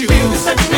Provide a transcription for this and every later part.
shoes.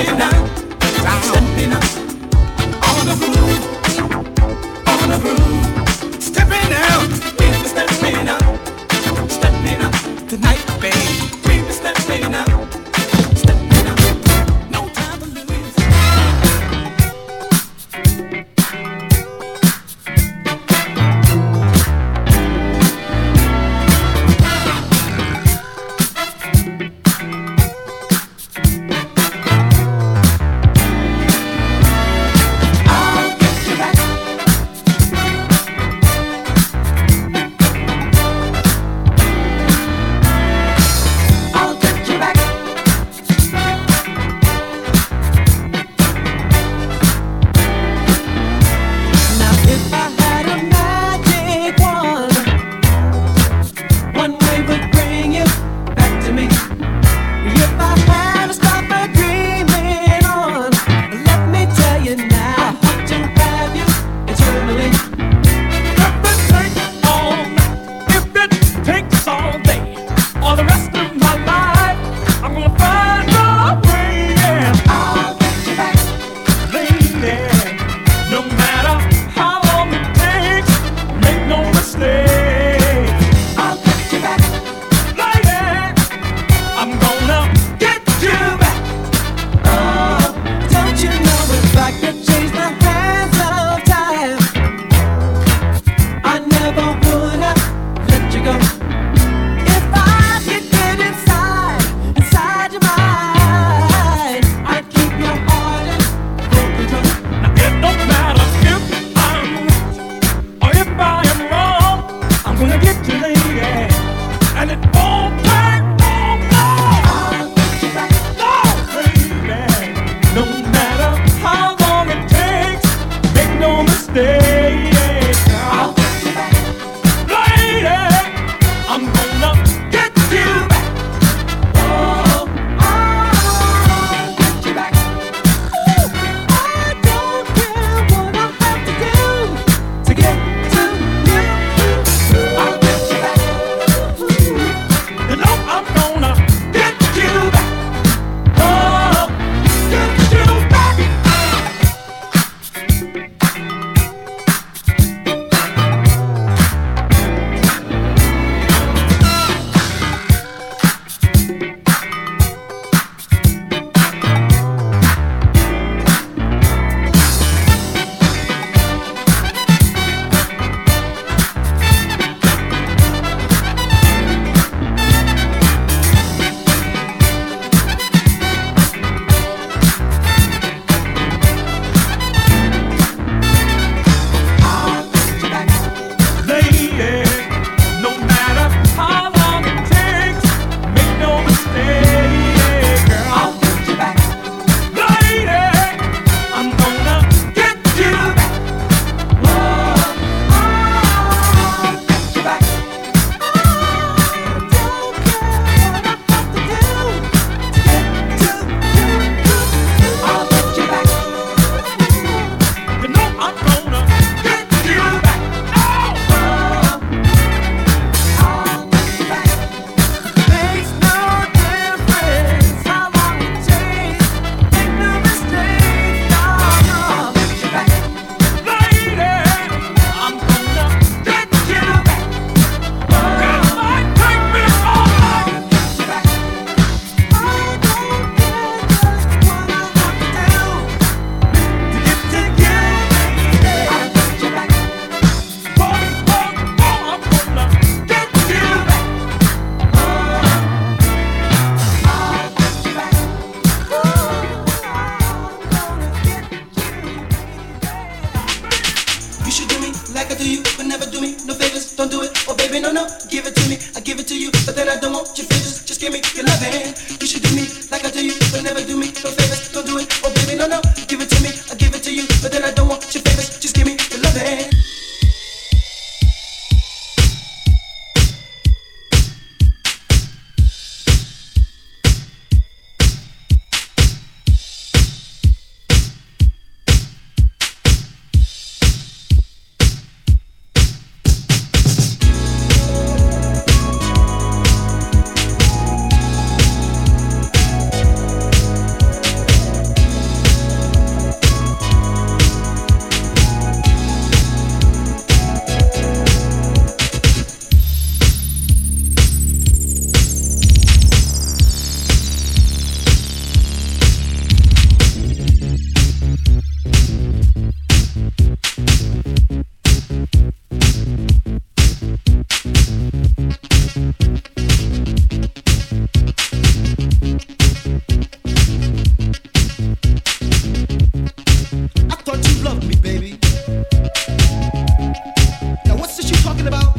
Now, what's this you talking about?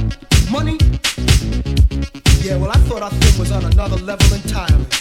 Money? Yeah, well, I thought our thing was on another level entirely.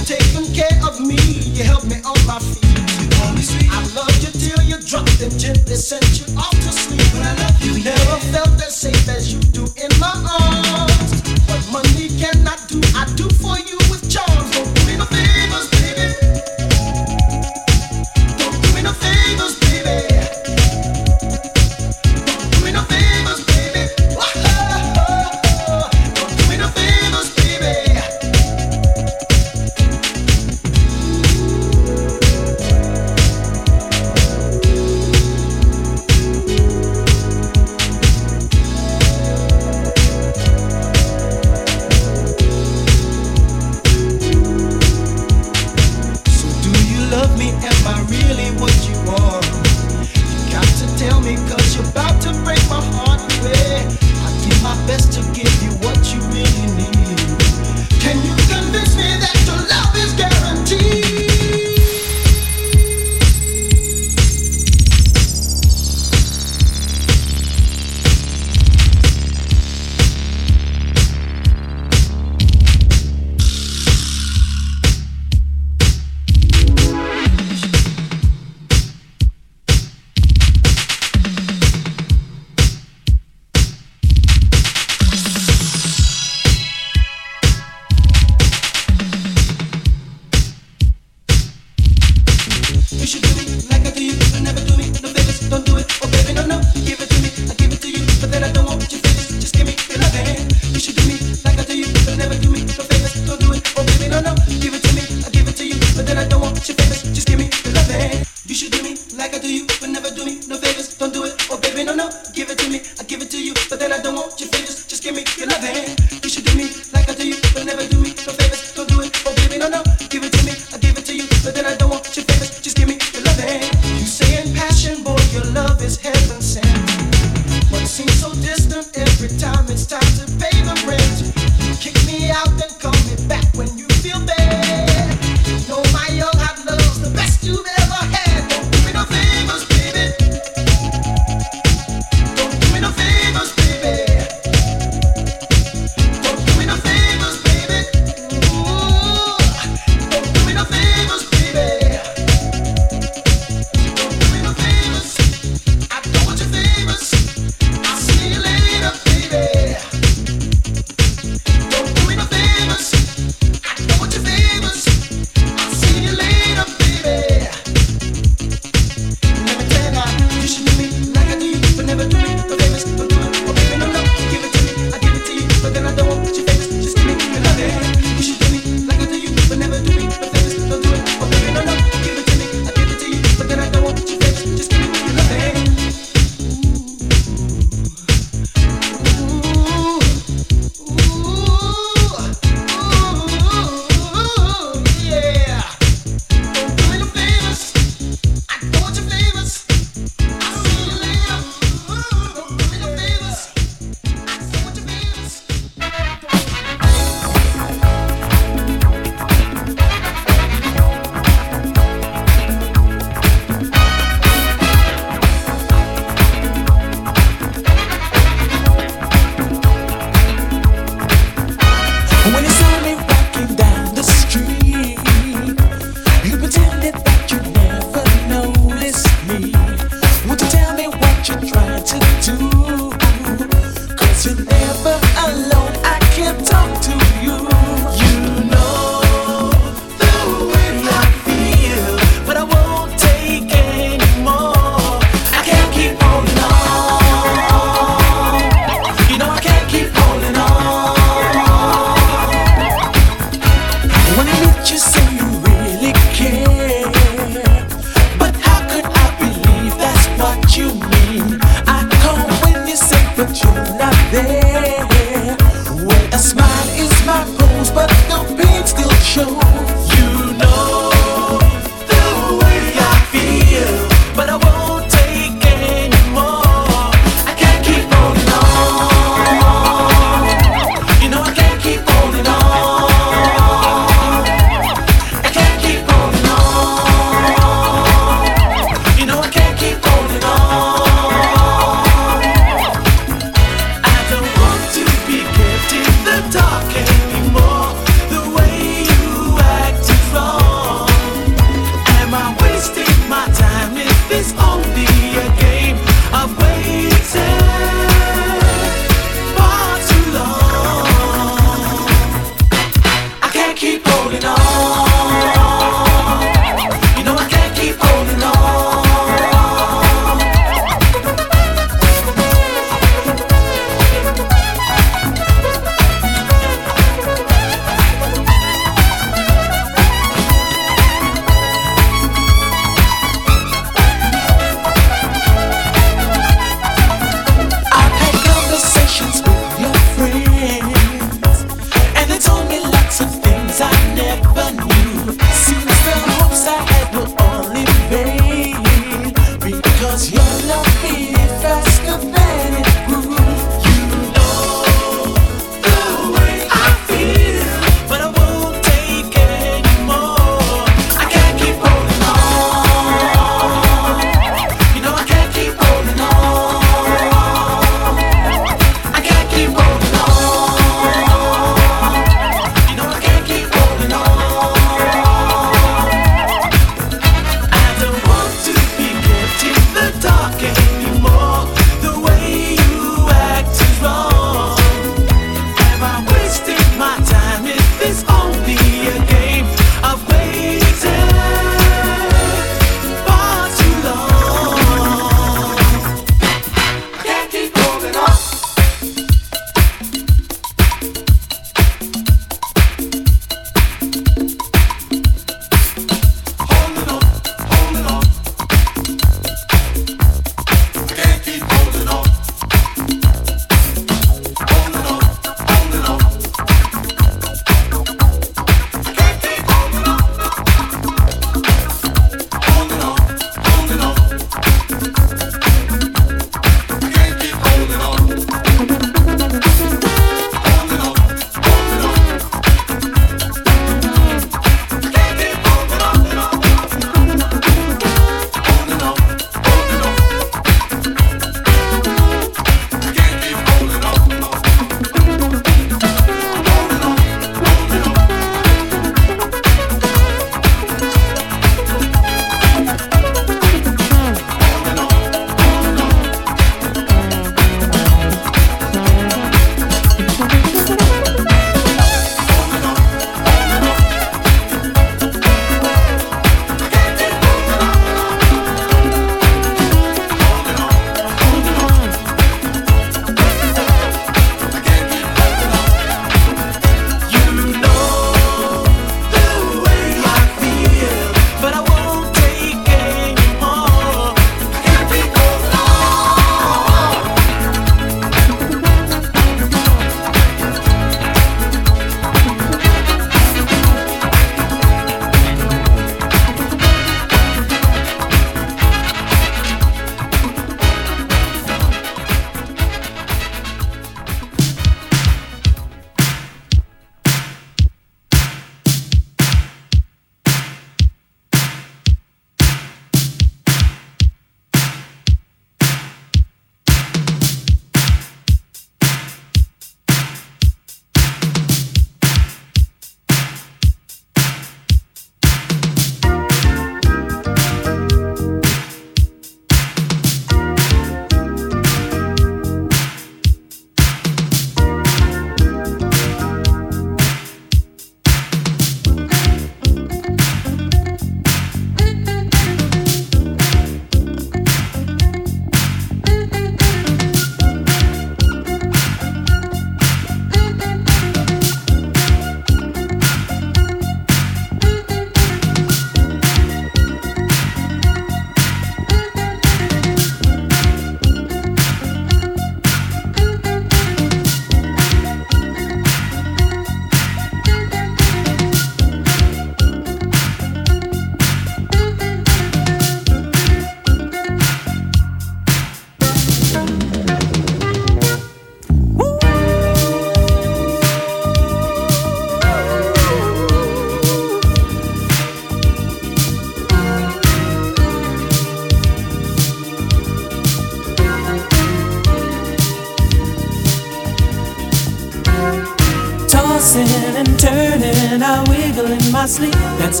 Sleep. That's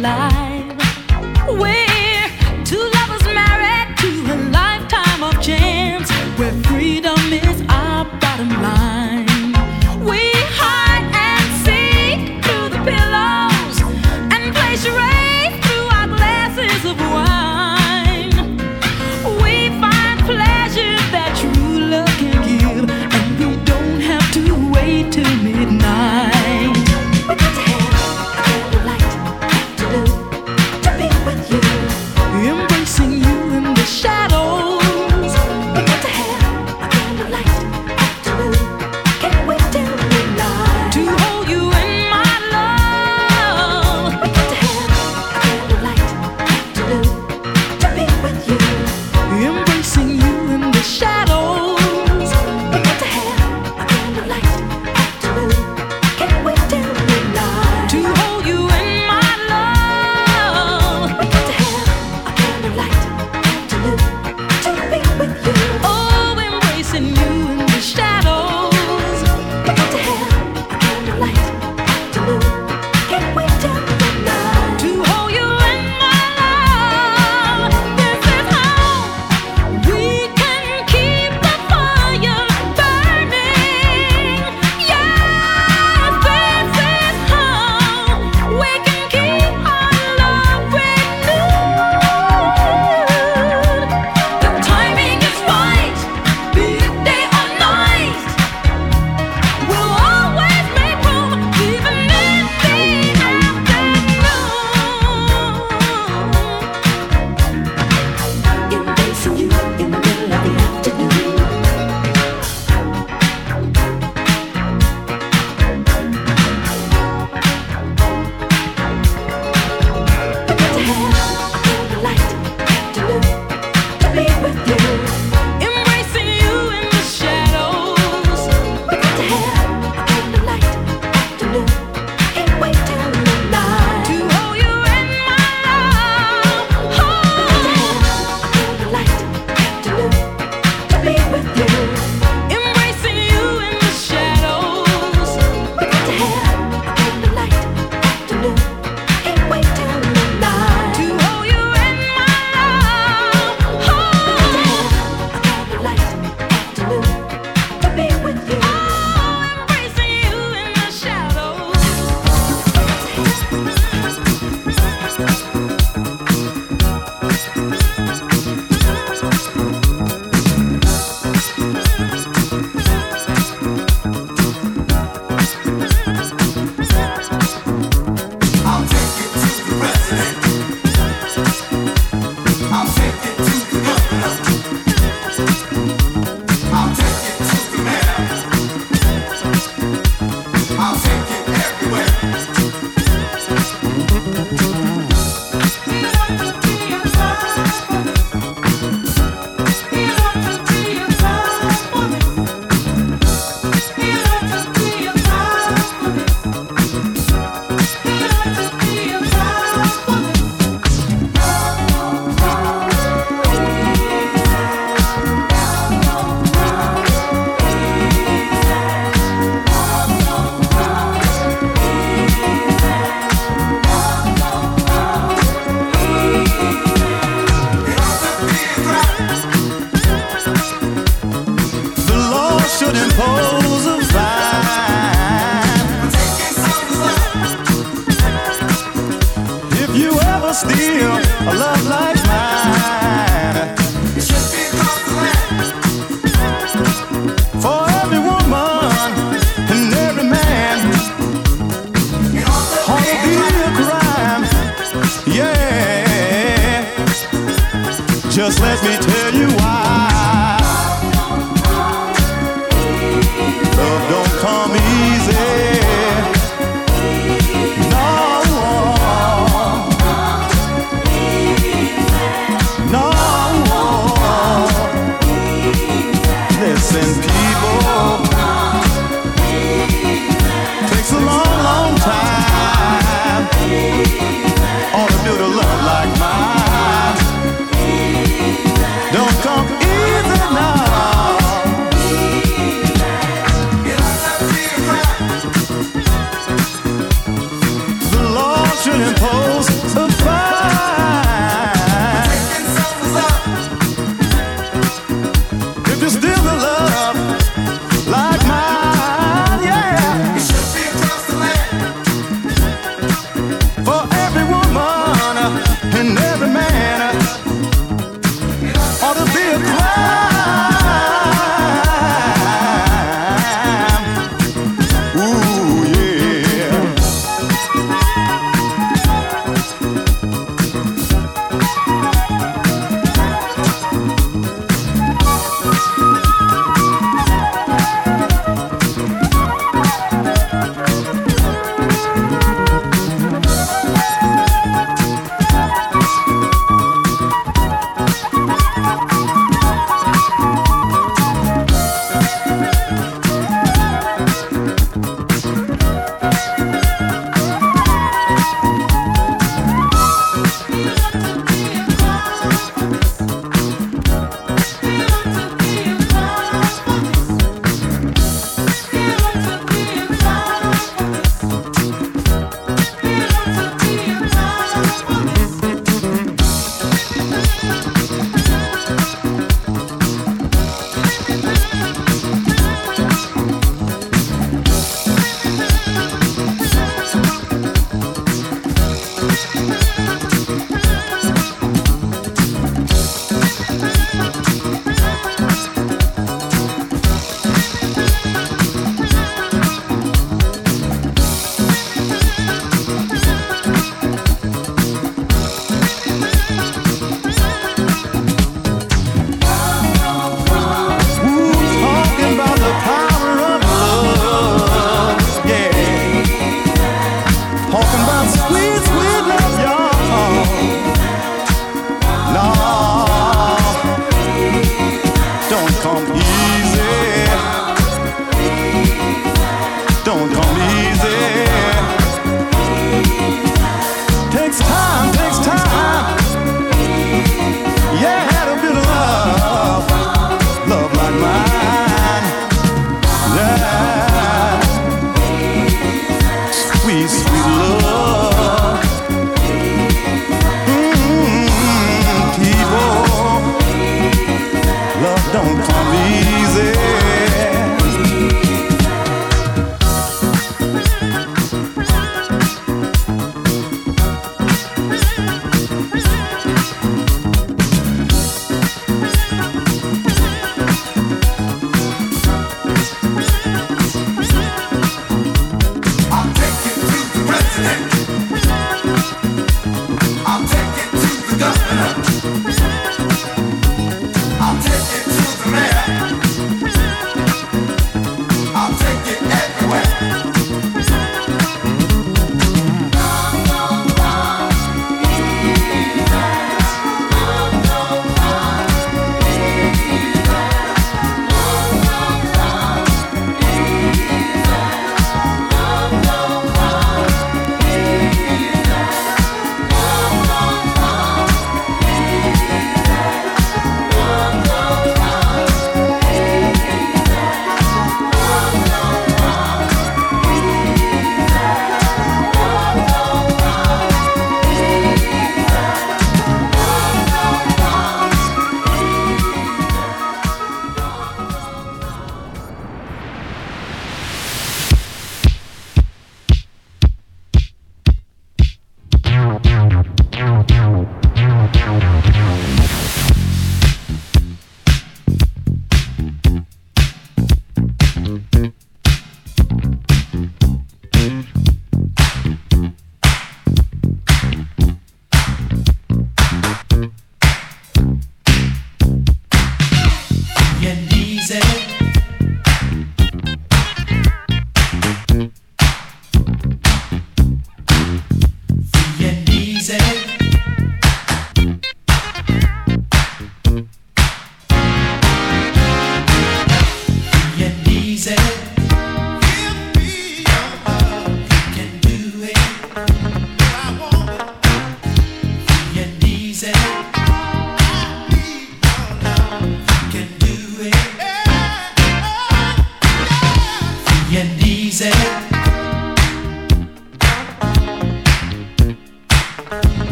Life.